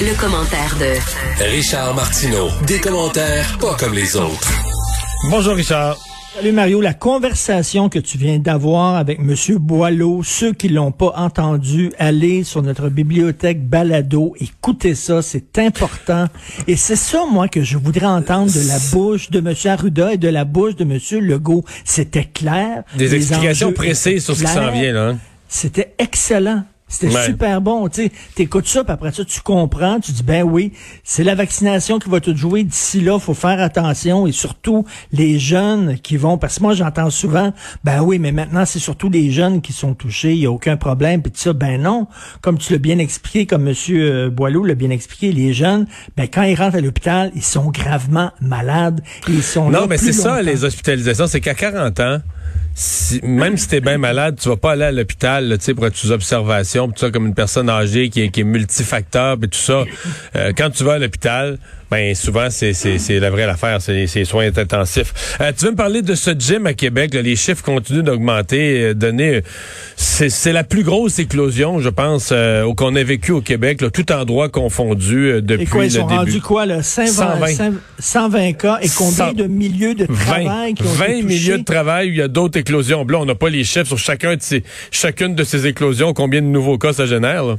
Le commentaire de Richard Martineau. Des commentaires pas comme les autres. Bonjour Richard. Salut Mario, la conversation que tu viens d'avoir avec Monsieur Boileau, ceux qui l'ont pas entendu, allez sur notre bibliothèque Balado, écoutez ça, c'est important. Et c'est ça, moi, que je voudrais entendre de la bouche de Monsieur Arruda et de la bouche de Monsieur Legault. C'était clair. Des explications précises sur ce qui s'en vient, là. hein? C'était excellent. C'était Ouais. super bon. Tu sais, t'écoutes ça, puis après ça, tu comprends. Tu dis, ben oui, c'est la vaccination qui va tout jouer. D'ici là, faut faire attention. Et surtout, les jeunes qui vont... Parce que moi, j'entends souvent, ben oui, mais maintenant, c'est surtout les jeunes qui sont touchés. Il y a aucun problème. Puis ça, ben non. Comme tu l'as bien expliqué, comme Monsieur euh, Boileau l'a bien expliqué, les jeunes, ben quand ils rentrent à l'hôpital, ils sont gravement malades. Et ils sont là Non, mais c'est ça, les hospitalisations, c'est qu'à 40 ans, si- même si t'es bien malade, tu vas pas aller à l'hôpital, tu sais, pour être sous observation, pis ça, comme une personne âgée qui est, qui est multifacteur, et tout ça. Euh, quand tu vas à l'hôpital, ben souvent c'est c'est c'est la vraie affaire, c'est c'est les soins intensifs. Euh, tu veux me parler de ce gym à Québec là, Les chiffres continuent d'augmenter, euh, donner. euh, C'est c'est la plus grosse éclosion, je pense, euh, qu'on a vécu au Québec, là, tout endroit confondu euh, depuis Et quoi, ils le sont début. rendus quoi, là? 120, 120. 120 cas et combien 100. de milieux de 20, travail qui ont 20 été touchés? milieux de travail où il y a d'autres éclosions. Là, on n'a pas les chiffres sur chacun de ces, chacune de ces éclosions, combien de nouveaux cas ça génère. là.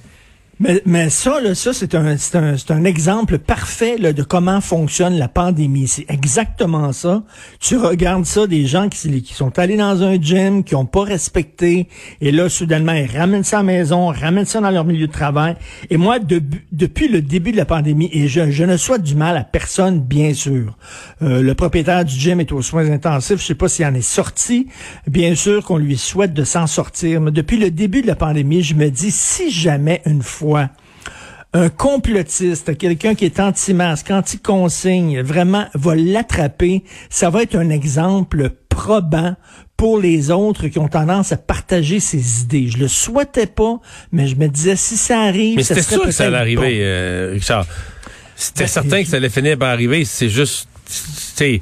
Mais, mais ça, là, ça c'est un, un, un exemple parfait là, de comment fonctionne la pandémie. C'est exactement ça. Tu regardes ça, des gens qui, sont allés dans un gym, qui ont pas respecté, et là, soudainement, ils ramènent ça à la maison, ramènent ça dans leur milieu de travail. Et moi, de- depuis le début de la pandémie, et je, je ne souhaite du mal à personne, bien sûr. Euh, le propriétaire du gym est aux soins intensifs. Je sais pas s'il en est sorti. Bien sûr qu'on lui souhaite de s'en sortir. Mais depuis le début de la pandémie, je me dis, si jamais une fois un complotiste, quelqu'un qui est anti-masque, anti-consigne, vraiment va l'attraper, ça va être un exemple probant pour les autres qui ont tendance à partager ses idées. Je le souhaitais pas, mais je me disais si ça arrive, Mais ça c'était sûr que ça allait arriver, euh, Richard. C'était Ben, certain que ça allait finir par arriver. C'est juste, sais,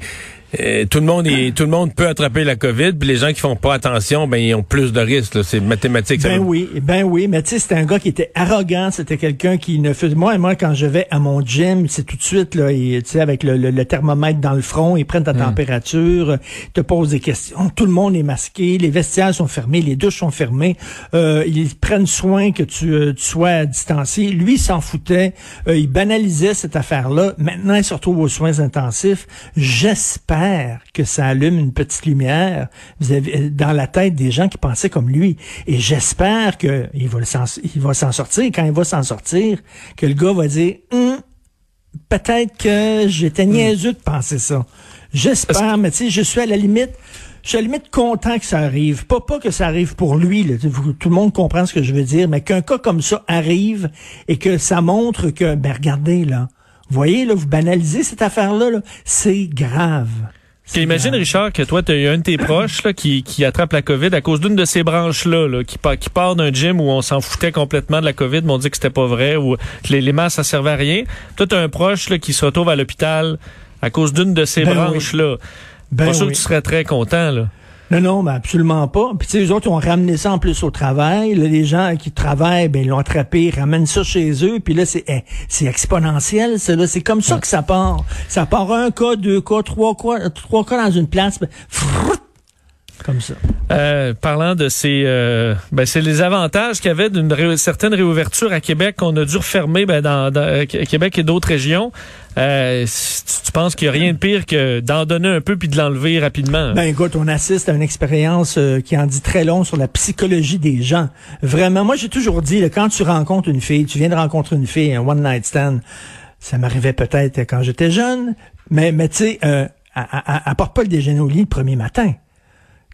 euh, tout le monde est, tout le monde peut attraper la COVID, puis les gens qui font pas attention, ben ils ont plus de risques. C'est mathématique. Ben oui, ben oui, mais tu sais, c'était un gars qui était arrogant, c'était quelqu'un qui ne faisait... Moi, moi, quand je vais à mon gym, c'est tout de suite, là, tu sais, avec le, le- le thermomètre dans le front, ils prennent ta température, euh, ils te posent des questions, tout le monde est masqué, les vestiaires sont fermés, les douches sont fermées, euh, ils prennent soin que tu, euh, tu sois distancié. Lui, il s'en foutait, euh, il banalisait cette affaire-là. Maintenant, il se retrouve aux soins intensifs. J'espère que ça allume une petite lumière euh, dans la tête des gens qui pensaient comme lui. Et j'espère que il va s'en- sortir. Quand il va s'en sortir, que le gars va dire, Hum, peut-être que j'étais niaiseux de penser ça. J'espère, mais tu sais, je suis à la limite. Je suis à la limite content que ça arrive. Pas, pas que ça arrive pour lui. là. Tout le monde comprend ce que je veux dire, mais qu'un cas comme ça arrive et que ça montre que, ben regardez là, voyez là, vous banalisez cette affaire-là, là, c'est grave. Imagine, grave. Richard, que toi, tu as eu un de tes proches là, qui, qui attrape la COVID à cause d'une de ces branches-là, là, qui, part- qui part d'un gym où on s'en foutait complètement de la COVID, mais on dit que c'était pas vrai, ou que les, les masques, ça servait à rien. Toi, tu as un proche là, qui se retrouve à l'hôpital à cause d'une de ces Ben branches-là. Ben pas sûr oui. que tu serais très content. Là. Non, non, mais absolument pas. Puis tu sais, les autres ils ont ramené ça en plus au travail. Là, les gens qui travaillent, ben ils l'ont attrapé, ils ramènent ça chez eux. Puis là, c'est eh, c'est exponentiel. C'est là, c'est comme ça que ça part. Ça part un cas, deux cas, trois cas, trois cas dans une place. ben, frrrt, comme ça. Euh, parlant de ces, euh, ben, c'est les avantages qu'il y avait d'une ré- certaine réouverture à Québec qu'on a dû refermer ben, dans, dans euh, Québec et d'autres régions. Euh, tu, tu penses qu'il n'y a rien de pire que d'en donner un peu puis de l'enlever rapidement? Ben écoute, on assiste à une expérience euh, qui en dit très long sur la psychologie des gens. Vraiment, moi j'ai toujours dit, là, quand tu rencontres une fille, tu viens de rencontrer une fille, un one night stand, ça m'arrivait peut-être quand j'étais jeune, mais, mais tu sais, euh, elle- elle- elle apporte pas le déjeuner au lit le premier matin.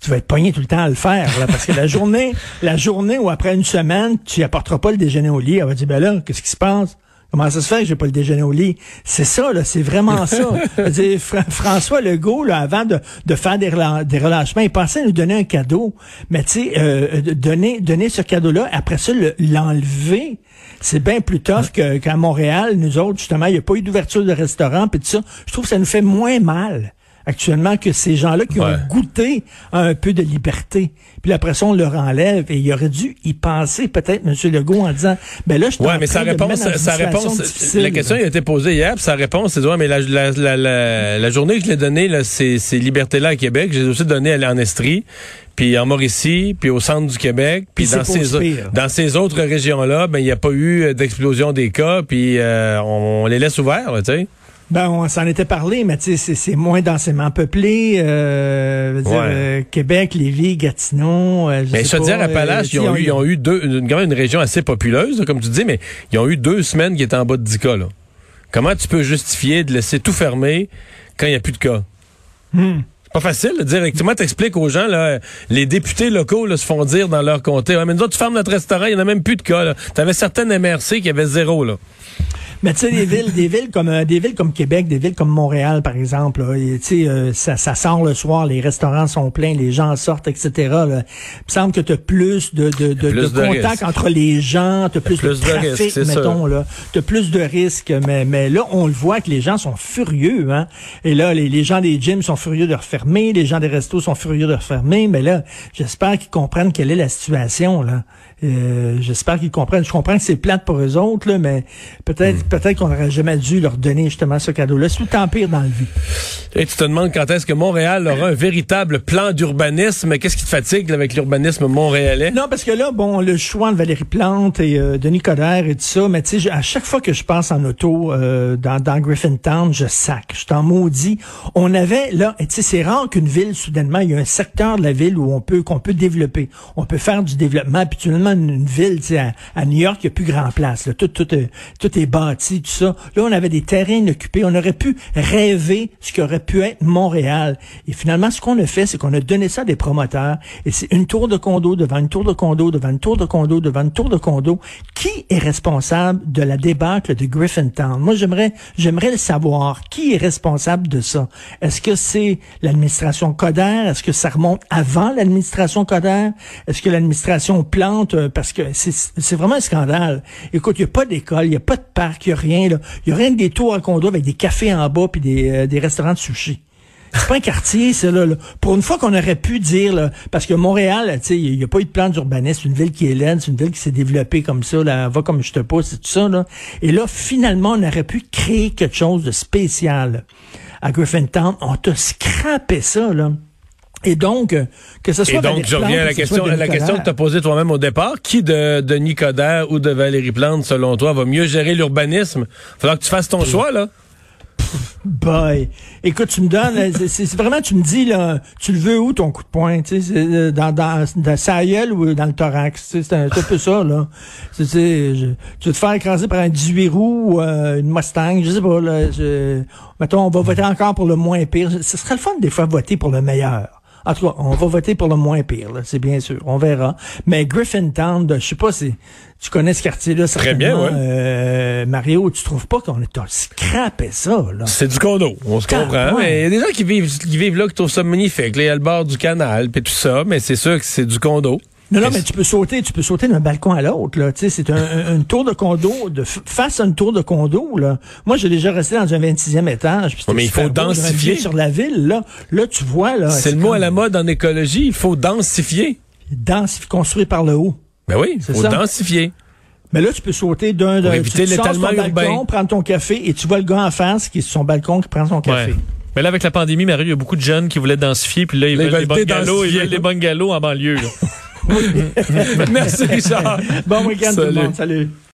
Tu vas être pogné tout le temps à le faire, là, parce que la journée, la journée où après une semaine, tu apporteras pas le déjeuner au lit, elle va dire, ben là, qu'est-ce qui se passe? Comment ça se fait que j'ai pas le déjeuner au lit? C'est ça, là, c'est vraiment ça. Dire, Fra- François Legault, là, avant de, de faire des, rela- des relâchements, il pensait nous donner un cadeau. Mais tu sais, euh, donner, donner ce cadeau-là, après ça, le- l'enlever, c'est bien plus tough qu'à Montréal. Nous autres, justement, il n'y a pas eu d'ouverture de restaurant, puis tout ça. Je trouve que ça nous fait moins mal actuellement que ces gens-là qui Ouais. ont goûté à un peu de liberté. Puis après ça, on leur enlève. Et il aurait dû y penser peut-être, M. Legault, en disant, ben là, je suis Ouais, mais sa réponse, sa réponse, difficile. la question a été posée hier, puis sa réponse, c'est ouais, mais la, la, la, la, la journée que je l'ai donnée, là, ces, ces libertés-là à Québec, j'ai aussi donné à- en Estrie, puis en Mauricie, puis au centre du Québec, puis dans ces, pire. dans ces autres régions-là, ben il n'y a pas eu euh, d'explosion des cas, puis euh, on, les laisse ouverts, tu sais. Ben, on s'en était parlé, mais tu sais, c'est- moins densément peuplé. Euh, dire, euh, Québec, Lévis, Gatineau. euh, je Mais sais dire, Appalaches, euh, ils ont eu, ils ont eu deux, une, quand même une région assez populeuse, comme tu dis, mais ils ont eu deux semaines qui étaient en bas de 10 cas, là. Comment tu peux justifier de laisser tout fermer quand il n'y a plus de cas? Hmm. C'est pas facile de dire. Comment t'expliques aux gens, là, les députés locaux là, se font dire dans leur comté, ouais, mais nous autres, tu fermes notre restaurant, il n'y en a même plus de cas. là. T'avais certaines MRC qui avaient zéro. Là. Mais tu sais, des villes, des villes comme euh, des villes comme Québec, des villes comme Montréal, par exemple, tu sais, euh, ça, ça sort le soir, les restaurants sont pleins, les gens sortent, etc. Là. Il me semble que tu as plus de, de, de, plus de de contact risques. entre les gens, tu as plus, plus de trafic, mettons, là. Tu as plus de risques, mais, mais là, on le voit que les gens sont furieux, hein. Et là, les, les gens des gyms sont furieux de refermer, les gens des restos sont furieux de refermer, mais là, j'espère qu'ils comprennent quelle est la situation, là. Euh, j'espère qu'ils comprennent. Je comprends que c'est plate pour eux autres, là, mais peut-être Hmm. Peut-être qu'on n'aurait jamais dû leur donner justement ce cadeau-là. C'est tout empire dans le vie. Et tu te demandes quand est-ce que Montréal aura un véritable plan d'urbanisme? Qu'est-ce qui te fatigue là, avec l'urbanisme montréalais? Non, parce que là, bon, le choix de Valérie Plante et euh, Denis Coderre et tout ça, mais tu sais, à chaque fois que je passe en auto euh, dans, dans Griffintown, je sac. Je t'en maudis. On avait, là, tu sais, c'est rare qu'une ville, soudainement, il y a un secteur de la ville où on peut, qu'on peut développer. On peut faire du développement. Habituellement, une, une ville, tu sais, à, à New York, il n'y a plus grand place. Là. Tout, tout, est- tout est bâti, Là, on avait des terrains inoccupés. On aurait pu rêver ce qui aurait pu être Montréal. Et finalement, ce qu'on a fait, c'est qu'on a donné ça à des promoteurs. Et c'est une tour de condo devant une tour de condo, devant une tour de condo, devant une tour de condo. Qui est responsable de la débâcle de Griffintown? Moi, j'aimerais, j'aimerais le savoir. Qui est responsable de ça? Est-ce que c'est l'administration Coder? Est-ce que ça remonte avant l'administration Coder? Est-ce que l'administration plante? euh, Parce que c'est, c'est vraiment un scandale. Écoute, il n'y a pas d'école, il n'y a pas de parc, il n'y a rien, là. Il y a rien que des tours à condo avec des cafés en bas puis des, euh, des restaurants de sushi. C'est pas un quartier, ça, là, là. Pour une fois qu'on aurait pu dire, là, parce que Montréal, tu sais, il n'y a pas eu de plan d'urbanisme, c'est une ville qui est laide, c'est une ville qui s'est développée comme ça, là, va comme je te pousse, c'est tout ça, là. Et là, finalement, on aurait pu créer quelque chose de spécial à Griffintown. On t'a scrappé ça, là. Et donc, euh, que ce soit Et donc, Valérie je reviens à la question, à la question que tu as posée toi-même au départ. Qui de Denis Coderre ou de Valérie Plante, selon toi, va mieux gérer l'urbanisme? Faudra que tu fasses ton choix, là. Boy, écoute, tu me donnes, euh, c'est- vraiment, tu me dis là, tu le veux où ton coup de poing, tu sais, euh, dans dans dans sa gueule ou dans le thorax, tu sais, c'est un, peu ça là. C'est, c'est, je- tu veux te faire écraser par un 18 roues ou euh, une Mustang, je sais pas là. Je, mettons, on va voter encore pour le moins pire. Ce serait le fun des fois voter pour le meilleur. En tout cas, on va voter pour le moins pire, c'est bien sûr. On verra. Mais Griffintown, je sais pas si tu connais ce quartier-là. Très bien, ouais. Euh, Mario, tu trouves pas qu'on est scrappé ça, là? C'est du condo, on se comprend. il y a des gens qui vivent, qui vivent là, qui trouvent ça magnifique. Là, il y a le bord du canal, puis tout ça, mais c'est sûr que c'est du condo. Non, non, Mais tu peux sauter, tu peux sauter d'un balcon à l'autre, là. Tu sais, c'est un, un- une tour de condo, de face à une tour de condo, là. Moi, j'ai déjà resté dans un 26e étage. puis mais il faut densifier. sur la ville, là. Là, tu vois, là. C'est le mot comme à la mode en écologie, il faut densifier. Densifié, construit par le haut. Ben oui, il faut ça. densifier. Mais là, tu peux sauter d'un, d'un, éviter l'étalement balcon, prendre ton café, et tu vois le gars en face qui est sur son balcon qui prend son café. Ouais. Mais là, avec la pandémie, Marie, il y a beaucoup de jeunes qui voulaient densifier, puis là, ils veulent, les bungalows, ils veulent les bungalows en banlieue. là. Merci, Richard. Bon week-end tout le monde. Salut.